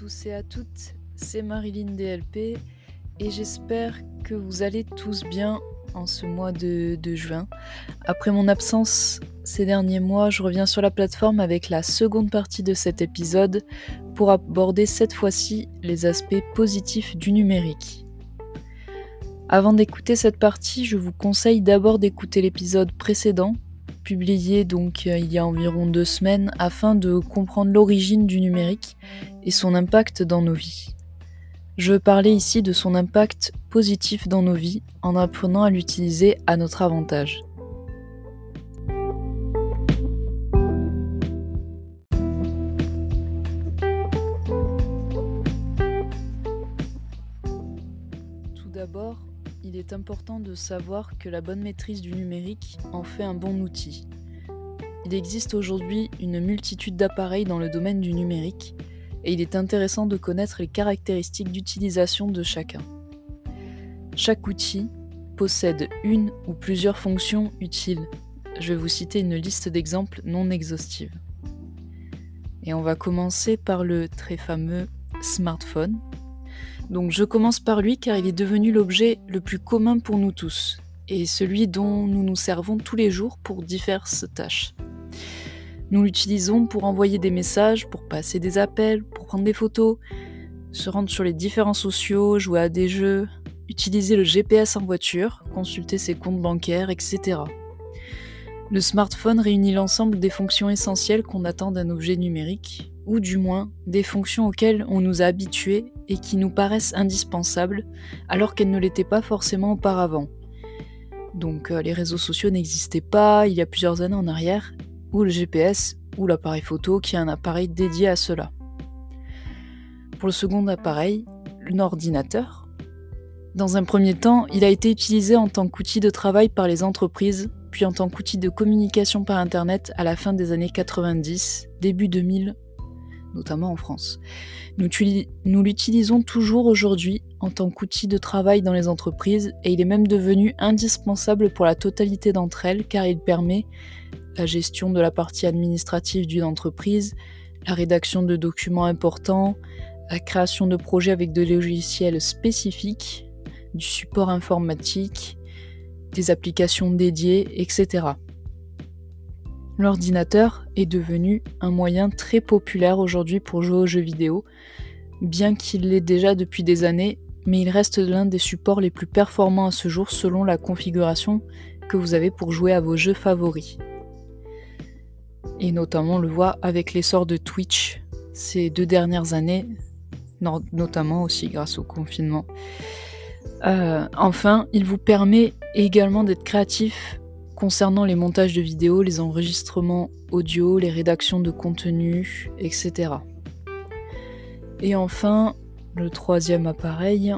tous et à toutes, c'est Marilyn DLP et j'espère que vous allez tous bien en ce mois de, juin. Après mon absence ces derniers mois, je reviens sur la plateforme avec la seconde partie de cet épisode pour aborder cette fois-ci les aspects positifs du numérique. Avant d'écouter cette partie, je vous conseille d'abord d'écouter l'épisode précédent publié donc euh, il y a environ deux semaines afin de comprendre l'origine du numérique et son impact dans nos vies. Je parler ici de son impact positif dans nos vies en apprenant à l'utiliser à notre avantage. Important de savoir que la bonne maîtrise du numérique en fait un bon outil. Il existe aujourd'hui une multitude d'appareils dans le domaine du numérique et il est intéressant de connaître les caractéristiques d'utilisation de chacun. Chaque outil possède une ou plusieurs fonctions utiles. Je vais vous citer une liste d'exemples non exhaustive. Et on va commencer par le très fameux smartphone, donc je commence par lui car il est devenu l'objet le plus commun pour nous tous, et celui dont nous nous servons tous les jours pour diverses tâches. Nous l'utilisons pour envoyer des messages, pour passer des appels, pour prendre des photos, se rendre sur les différents sociaux, jouer à des jeux, utiliser le GPS en voiture, consulter ses comptes bancaires, etc. Le smartphone réunit l'ensemble des fonctions essentielles qu'on attend d'un objet numérique, ou du moins des fonctions auxquelles on nous a habitués et qui nous paraissent indispensables alors qu'elles ne l'étaient pas forcément auparavant. Donc euh, les réseaux sociaux n'existaient pas il y a plusieurs années en arrière, ou le GPS ou l'appareil photo qui est un appareil dédié à cela. Pour le second appareil, l'ordinateur, dans un premier temps, il a été utilisé en tant qu'outil de travail par les entreprises, puis en tant qu'outil de communication par Internet à la fin des années 90, début 2000 notamment en France. Nous, l'utilisons toujours aujourd'hui en tant qu'outil de travail dans les entreprises et il est même devenu indispensable pour la totalité d'entre elles car il permet la gestion de la partie administrative d'une entreprise, la rédaction de documents importants, la création de projets avec des logiciels spécifiques, du support informatique, des applications dédiées, etc l'ordinateur est devenu un moyen très populaire aujourd'hui pour jouer aux jeux vidéo, bien qu'il l'ait déjà depuis des années, mais il reste l'un des supports les plus performants à ce jour selon la configuration que vous avez pour jouer à vos jeux favoris. Et notamment on le voit avec l'essor de Twitch ces deux dernières années, notamment aussi grâce au confinement. Euh, enfin, il vous permet également d'être créatif concernant les montages de vidéos, les enregistrements audio, les rédactions de contenu, etc. Et enfin, le troisième appareil,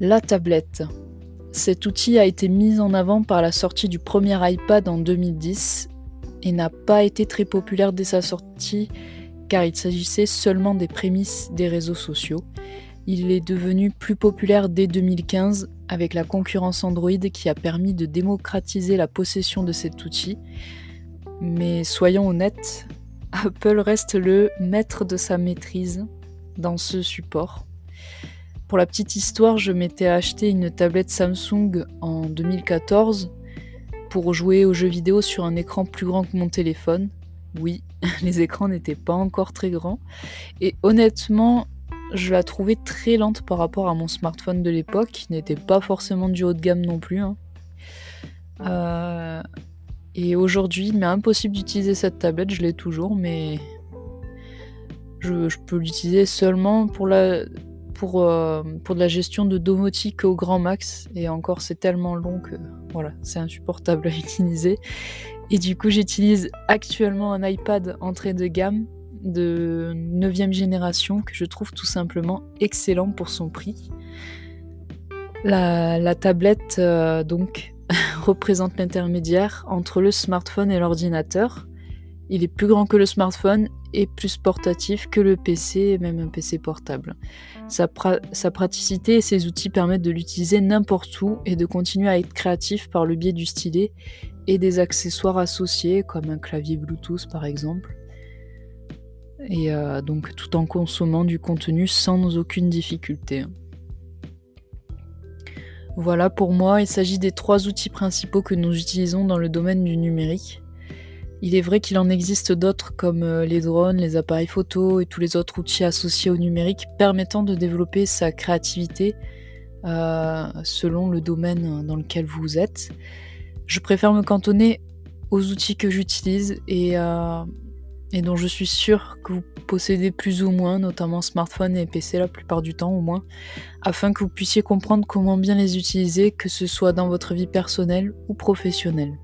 la tablette. Cet outil a été mis en avant par la sortie du premier iPad en 2010 et n'a pas été très populaire dès sa sortie car il s'agissait seulement des prémices des réseaux sociaux. Il est devenu plus populaire dès 2015 avec la concurrence Android qui a permis de démocratiser la possession de cet outil. Mais soyons honnêtes, Apple reste le maître de sa maîtrise dans ce support. Pour la petite histoire, je m'étais acheté une tablette Samsung en 2014 pour jouer aux jeux vidéo sur un écran plus grand que mon téléphone. Oui, les écrans n'étaient pas encore très grands. Et honnêtement, je la trouvais très lente par rapport à mon smartphone de l'époque, qui n'était pas forcément du haut de gamme non plus. Hein. Euh, et aujourd'hui, il m'est impossible d'utiliser cette tablette, je l'ai toujours, mais je, peux l'utiliser seulement pour euh, pour de la gestion de domotique au grand max. Et encore, c'est tellement long que voilà, c'est insupportable à utiliser. Et du coup, j'utilise actuellement un iPad entrée de gamme de 9 génération que je trouve tout simplement excellent pour son prix. La, tablette euh, donc représente l'intermédiaire entre le smartphone et l'ordinateur. Il est plus grand que le smartphone et plus portatif que le PC, même un PC portable. Sa, sa praticité et ses outils permettent de l'utiliser n'importe où et de continuer à être créatif par le biais du stylet et des accessoires associés comme un clavier Bluetooth par exemple. Et donc tout en consommant du contenu sans aucune difficulté. Voilà pour moi, il s'agit des trois outils principaux que nous utilisons dans le domaine du numérique. Il est vrai qu'il en existe d'autres comme euh, les drones, les appareils photo et tous les autres outils associés au numérique permettant de développer sa créativité euh, selon le domaine dans lequel vous êtes. Je préfère me cantonner aux outils que j'utilise et, euh, et dont je suis sûre que vous possédez plus ou moins, notamment smartphone et PC la plupart du temps au moins, afin que vous puissiez comprendre comment bien les utiliser, que ce soit dans votre vie personnelle ou professionnelle.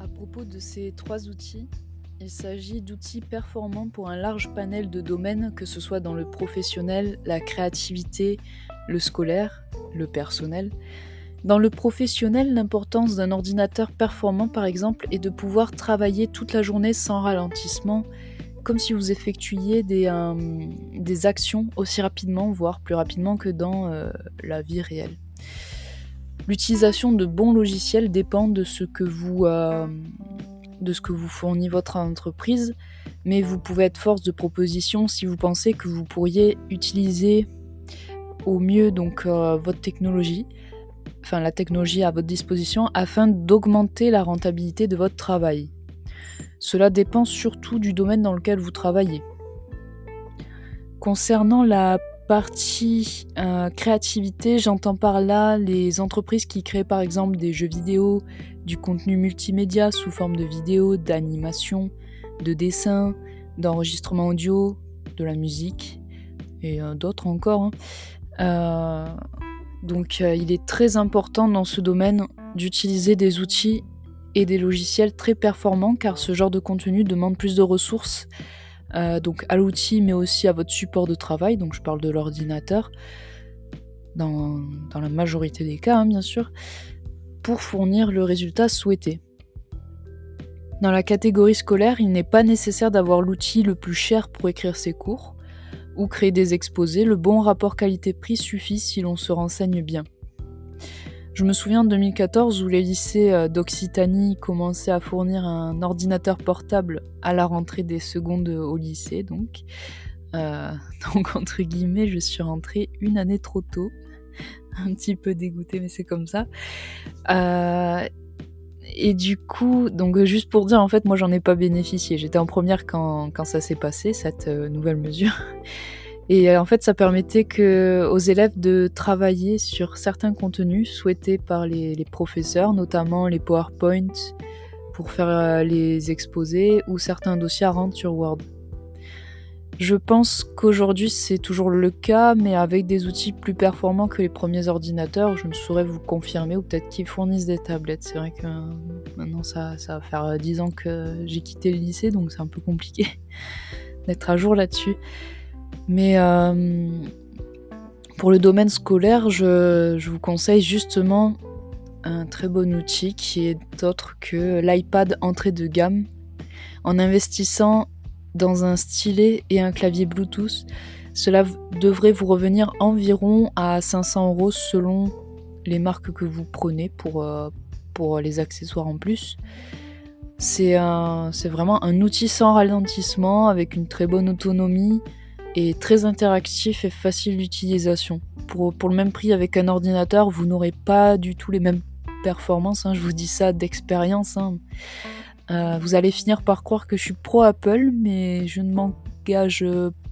À propos de ces trois outils, il s'agit d'outils performants pour un large panel de domaines, que ce soit dans le professionnel, la créativité, le scolaire, le personnel. Dans le professionnel, l'importance d'un ordinateur performant, par exemple, est de pouvoir travailler toute la journée sans ralentissement, comme si vous effectuiez des, euh, actions aussi rapidement, voire plus rapidement que dans euh, la vie réelle. L'utilisation de bons logiciels dépend de ce que vous, euh, de ce que vous fournit votre entreprise, mais vous pouvez être force de proposition si vous pensez que vous pourriez utiliser au mieux donc euh, votre technologie, enfin la technologie à votre disposition, afin d'augmenter la rentabilité de votre travail. Cela dépend surtout du domaine dans lequel vous travaillez. Concernant la partie euh, créativité, j'entends par là les entreprises qui créent par exemple des jeux vidéo, du contenu multimédia sous forme de vidéos, d'animation, de dessin, d'enregistrement audio, de la musique et euh, d'autres encore. Hein. Euh, donc il est très important dans ce domaine d'utiliser des outils et des logiciels très performants car ce genre de contenu demande plus de ressources euh, donc à l'outil, mais aussi à votre support de travail. Donc je parle de l'ordinateur, dans, la majorité des cas, hein, bien sûr, pour fournir le résultat souhaité. Dans la catégorie scolaire, il n'est pas nécessaire d'avoir l'outil le plus cher pour écrire ses cours ou créer des exposés. Le bon rapport qualité-prix suffit si l'on se renseigne bien. Je me souviens de 2014 où les lycées euh, d'Occitanie commençaient à fournir un ordinateur portable à la rentrée des secondes au lycée, donc. Euh, donc, entre guillemets, je suis rentrée une année trop tôt. Un petit peu dégoûtée, mais c'est comme ça. Euh, et du coup, donc juste pour dire, en fait, moi j'en ai pas bénéficié. J'étais en première quand ça s'est passé, cette nouvelle mesure. Et euh, en fait, ça permettait aux élèves de travailler sur certains contenus souhaités par les, professeurs, notamment les PowerPoint pour faire euh, les exposés ou certains dossiers à rendre sur Word. Je pense qu'aujourd'hui c'est toujours le cas, mais avec des outils plus performants que les premiers ordinateurs, je ne saurais vous confirmer, ou peut-être qu'ils fournissent des tablettes. C'est vrai que euh, maintenant ça, ça va faire 10 ans que j'ai quitté le lycée, donc c'est un peu compliqué d'être à jour là-dessus. Mais euh, pour le domaine scolaire, je, vous conseille justement un très bon outil qui est autre que l'iPad entrée de gamme. En investissant dans un stylet et un clavier Bluetooth, cela devrait vous revenir environ à 500 euros selon les marques que vous prenez pour, euh, pour les accessoires en plus. C'est vraiment un outil sans ralentissement avec une très bonne autonomie très interactif et facile d'utilisation. Pour, le même prix avec un ordinateur, vous n'aurez pas du tout les mêmes performances. Hein. je vous dis ça d'expérience. Hein. Euh, vous allez finir par croire que je suis pro Apple, mais je ne m'engage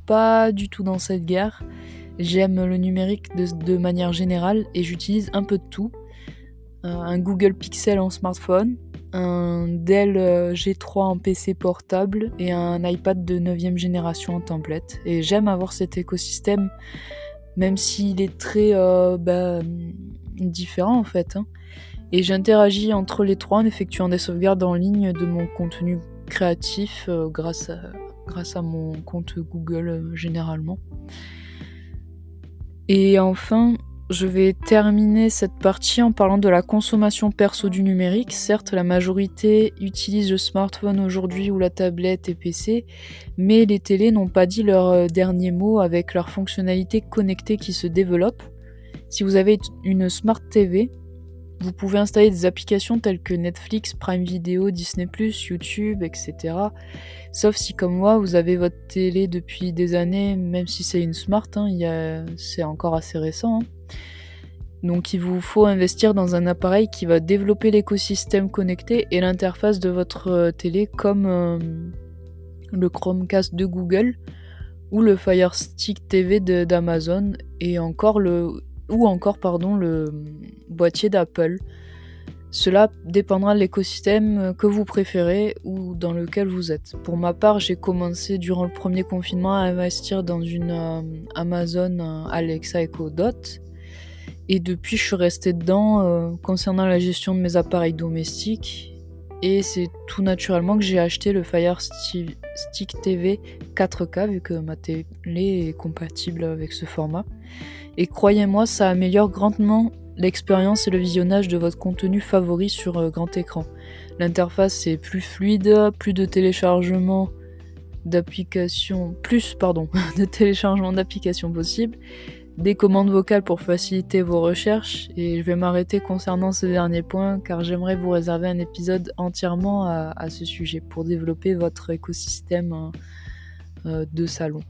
pas du tout dans cette guerre. J'aime le numérique de, de, manière générale et j'utilise un peu de tout. Euh, un Google Pixel en smartphone, un Dell euh, G3 en PC portable et un iPad de 9ème génération en tablette. Et j'aime avoir cet écosystème, même s'il est très euh, bah, différent en fait. Hein. Et j'interagis entre les trois en effectuant des sauvegardes en ligne de mon contenu créatif euh, grâce à mon compte Google généralement. Et enfin, je vais terminer cette partie en parlant de la consommation perso du numérique. Certes, la majorité utilise le smartphone aujourd'hui ou la tablette et PC, mais les télés n'ont pas dit leur euh, dernier mot avec leurs fonctionnalités connectées qui se développent Si vous avez une Smart TV, vous pouvez installer des applications telles que Netflix, Prime Video, Disney ⁇ YouTube, etc. Sauf si comme moi, vous avez votre télé depuis des années, même si c'est une Smart, hein, c'est encore assez récent. Hein. Donc il vous faut investir dans un appareil qui va développer l'écosystème connecté et l'interface de votre euh, télé comme euh, le Chromecast de Google ou le Fire Stick TV d'Amazon et encore le ou encore pardon le boîtier d'Apple. Cela dépendra de l'écosystème que vous préférez ou dans lequel vous êtes. Pour ma part, j'ai commencé durant le premier confinement à investir dans une euh, Amazon Alexa Echo Dot et depuis, je suis restée dedans euh, concernant la gestion de mes appareils domestiques. Et c'est tout naturellement que j'ai acheté le Fire Stick TV 4K, vu que ma télé est compatible avec ce format. Et croyez-moi, ça améliore grandement l'expérience et le visionnage de votre contenu favori sur euh, grand écran. L'interface est plus fluide, plus de téléchargement d'applications, plus pardon, de téléchargement d'applications possibles des commandes vocales pour faciliter vos recherches et je vais m'arrêter concernant ce dernier point car j'aimerais vous réserver un épisode entièrement à, ce sujet pour développer votre écosystème hein, euh, de salon.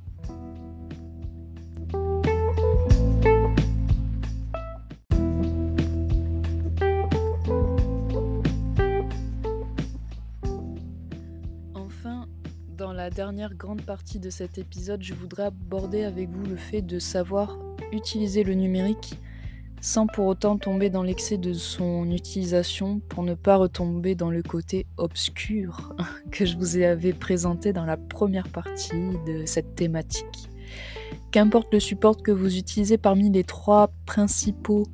Enfin, dans la dernière grande partie de cet épisode, je voudrais aborder avec vous le fait de savoir utiliser le numérique sans pour autant tomber dans l'excès de son utilisation pour ne pas retomber dans le côté obscur que je vous avais présenté dans la première partie de cette thématique. Qu'importe le support que vous utilisez parmi les trois principaux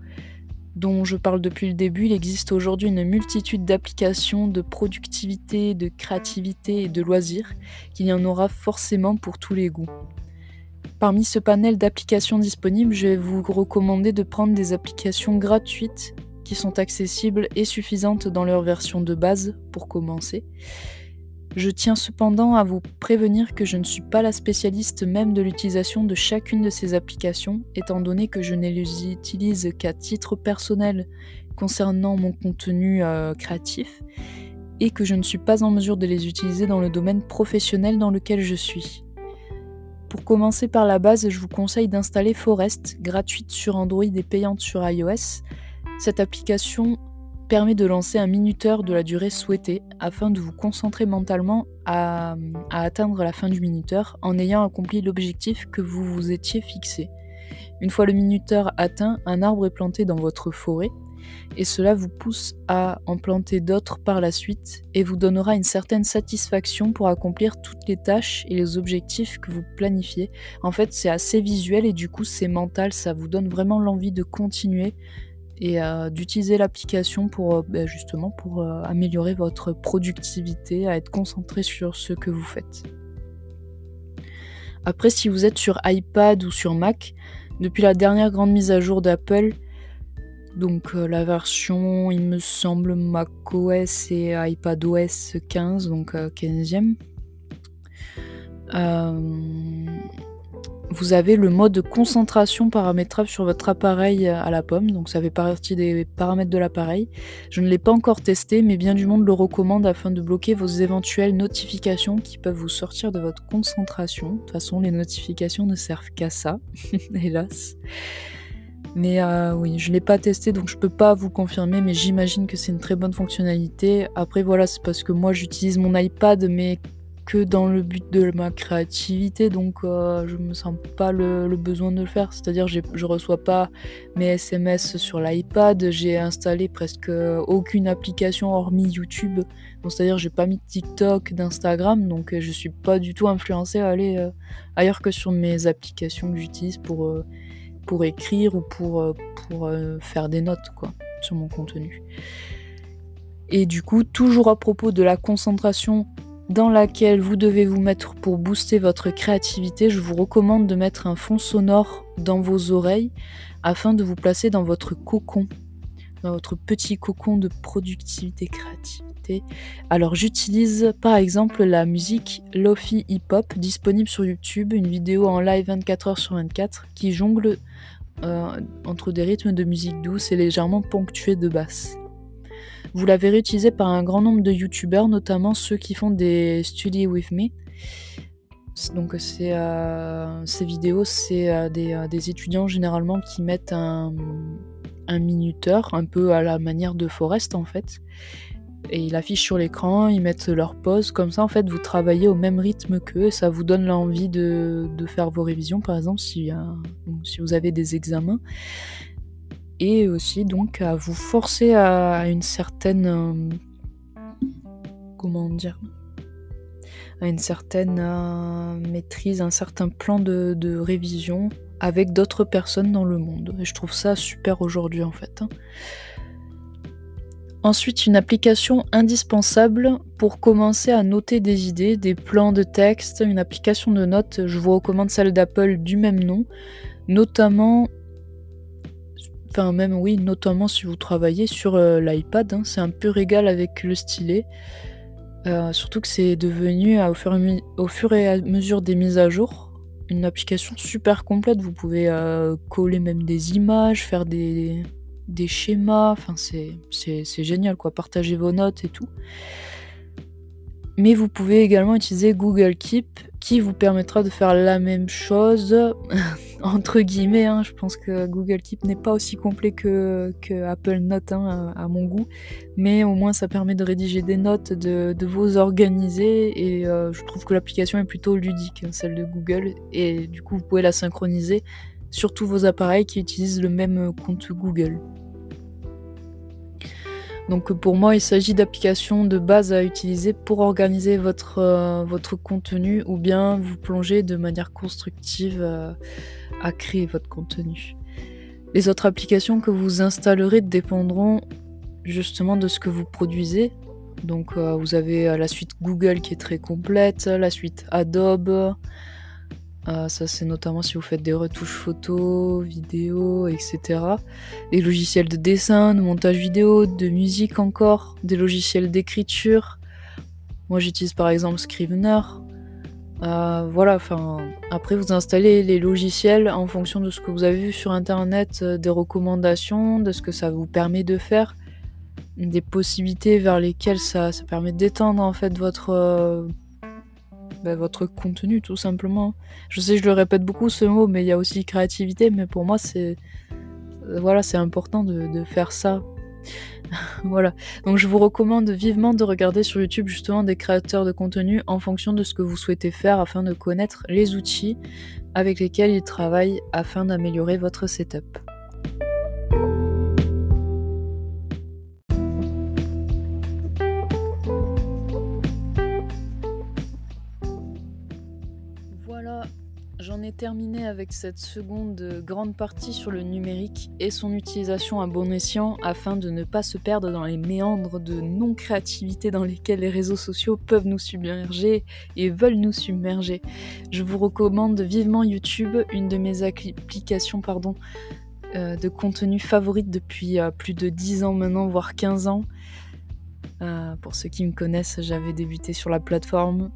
dont je parle depuis le début, il existe aujourd'hui une multitude d'applications de productivité, de créativité et de loisirs qu'il y en aura forcément pour tous les goûts. Parmi ce panel d'applications disponibles, je vais vous recommander de prendre des applications gratuites qui sont accessibles et suffisantes dans leur version de base pour commencer. Je tiens cependant à vous prévenir que je ne suis pas la spécialiste même de l'utilisation de chacune de ces applications, étant donné que je ne les utilise qu'à titre personnel concernant mon contenu euh, créatif, et que je ne suis pas en mesure de les utiliser dans le domaine professionnel dans lequel je suis. Pour commencer par la base, je vous conseille d'installer Forest, gratuite sur Android et payante sur iOS. Cette application permet de lancer un minuteur de la durée souhaitée afin de vous concentrer mentalement à, atteindre la fin du minuteur en ayant accompli l'objectif que vous vous étiez fixé. Une fois le minuteur atteint, un arbre est planté dans votre forêt et cela vous pousse à en planter d'autres par la suite et vous donnera une certaine satisfaction pour accomplir toutes les tâches et les objectifs que vous planifiez. En fait, c'est assez visuel et du coup, c'est mental, ça vous donne vraiment l'envie de continuer et euh, d'utiliser l'application pour euh, ben, justement pour euh, améliorer votre productivité, à être concentré sur ce que vous faites. Après, si vous êtes sur iPad ou sur Mac, depuis la dernière grande mise à jour d'Apple, donc euh, la version, il me semble, macOS et iPadOS 15, donc 15e. Euh, euh, vous avez le mode concentration paramétrable sur votre appareil à la pomme, donc ça fait partie des paramètres de l'appareil. Je ne l'ai pas encore testé, mais bien du monde le recommande afin de bloquer vos éventuelles notifications qui peuvent vous sortir de votre concentration. De toute façon, les notifications ne servent qu'à ça, hélas. Mais euh, oui, je ne l'ai pas testé donc je peux pas vous confirmer, mais j'imagine que c'est une très bonne fonctionnalité. Après voilà, c'est parce que moi j'utilise mon iPad, mais que dans le but de ma créativité, donc euh, je me sens pas le, besoin de le faire. C'est-à-dire je je reçois pas mes SMS sur l'iPad, j'ai installé presque aucune application hormis YouTube. C'est-à-dire j'ai pas mis TikTok, d'Instagram, donc je suis pas du tout influencé à aller euh, ailleurs que sur mes applications que j'utilise pour pour écrire ou pour, euh, euh, faire des notes quoi, sur mon contenu. Et du coup, toujours à propos de la concentration dans laquelle vous devez vous mettre pour booster votre créativité, je vous recommande de mettre un fond sonore dans vos oreilles afin de vous placer dans votre cocon, dans votre petit cocon de productivité créative. Alors j'utilise par exemple la musique Lofi Hip Hop disponible sur YouTube, une vidéo en live 24 h sur 24 qui jongle entre des rythmes de musique douce et légèrement ponctués de basse. Vous l'avez réutilisé par un grand nombre de youtubeurs, notamment ceux qui font des Study With Me. Donc euh, ces vidéos, c'est euh, euh, des, étudiants généralement qui mettent un, minuteur, un peu à la manière de Forest en fait. Et ils affichent sur l'écran, ils mettent leur pause, comme ça en fait vous travaillez au même rythme qu'eux et ça vous donne l'envie de, faire vos révisions par exemple si, vous avez des examens et aussi donc à vous forcer à une certaine euh, comment dire à une certaine euh, maîtrise, un certain plan de, révision avec d'autres personnes dans le monde. Et je trouve ça super aujourd'hui en fait. Ensuite, une application indispensable pour commencer à noter des idées, des plans de texte, une application de notes. Je vous recommande celle d'Apple du même nom, notamment Enfin, même oui, notamment si vous travaillez sur euh, l'iPad, hein, c'est un peu régal avec le stylet. Euh, surtout que c'est devenu, au, fur et à mesure des mises à jour, une application super complète. Vous pouvez euh, coller même des images, faire des, des schémas. Enfin, c'est génial, quoi. Partager vos notes et tout. Mais vous pouvez également utiliser Google Keep qui vous permettra de faire la même chose, entre guillemets. Hein. Je pense que Google Keep n'est pas aussi complet que, Apple Note hein, à, mon goût, mais au moins ça permet de rédiger des notes, de, vous organiser, et euh, je trouve que l'application est plutôt ludique, hein, celle de Google, et du coup vous pouvez la synchroniser sur tous vos appareils qui utilisent le même compte Google. Donc pour moi, il s'agit d'applications de base à utiliser pour organiser votre, euh, contenu ou bien vous plonger de manière constructive euh, à créer votre contenu. Les autres applications que vous installerez dépendront justement de ce que vous produisez. Donc euh, vous avez la suite Google qui est très complète, la suite Adobe, ah, ça, c'est notamment si vous faites des retouches photos, vidéos, etc. Des logiciels de dessin, de montage vidéo, de musique encore, des logiciels d'écriture. Moi, j'utilise par exemple Scrivener. Euh, voilà, enfin, après vous installez les logiciels en fonction de ce que vous avez vu sur internet, euh, des recommandations, de ce que ça vous permet de faire, des possibilités vers lesquelles ça, ça permet d'étendre en fait votre, euh, bah, votre contenu tout simplement. Je sais, je le répète beaucoup ce mot, mais il y a aussi créativité, mais pour moi c'est euh, voilà, c'est important de, faire ça. voilà. Donc je vous recommande vivement de regarder sur YouTube justement des créateurs de contenu en fonction de ce que vous souhaitez faire afin de connaître les outils avec lesquels ils travaillent afin d'améliorer votre setup. Terminé avec cette seconde grande partie sur le numérique et son utilisation à bon escient afin de ne pas se perdre dans les méandres de non-créativité dans lesquels les réseaux sociaux peuvent nous submerger et veulent nous submerger. Je vous recommande vivement YouTube, une de mes applications pardon, euh, de contenu favorite depuis euh, plus de 10 ans maintenant, voire 15 ans. Euh, pour ceux qui me connaissent, j'avais débuté sur la plateforme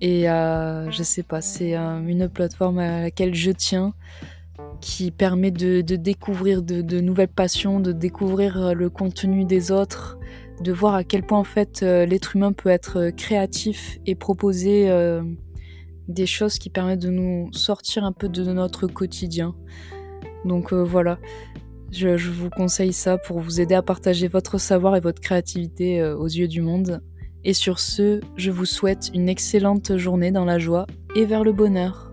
et euh, je sais pas, c'est euh, une plateforme à laquelle je tiens qui permet de, découvrir de, nouvelles passions, de découvrir euh, le contenu des autres, de voir à quel point en fait l'être humain peut être créatif et proposer des choses qui permettent de nous sortir un peu de notre quotidien. Donc voilà, je, vous conseille ça pour vous aider à partager votre savoir et votre créativité aux yeux du monde. Et sur ce, je vous souhaite une excellente journée dans la joie et vers le bonheur.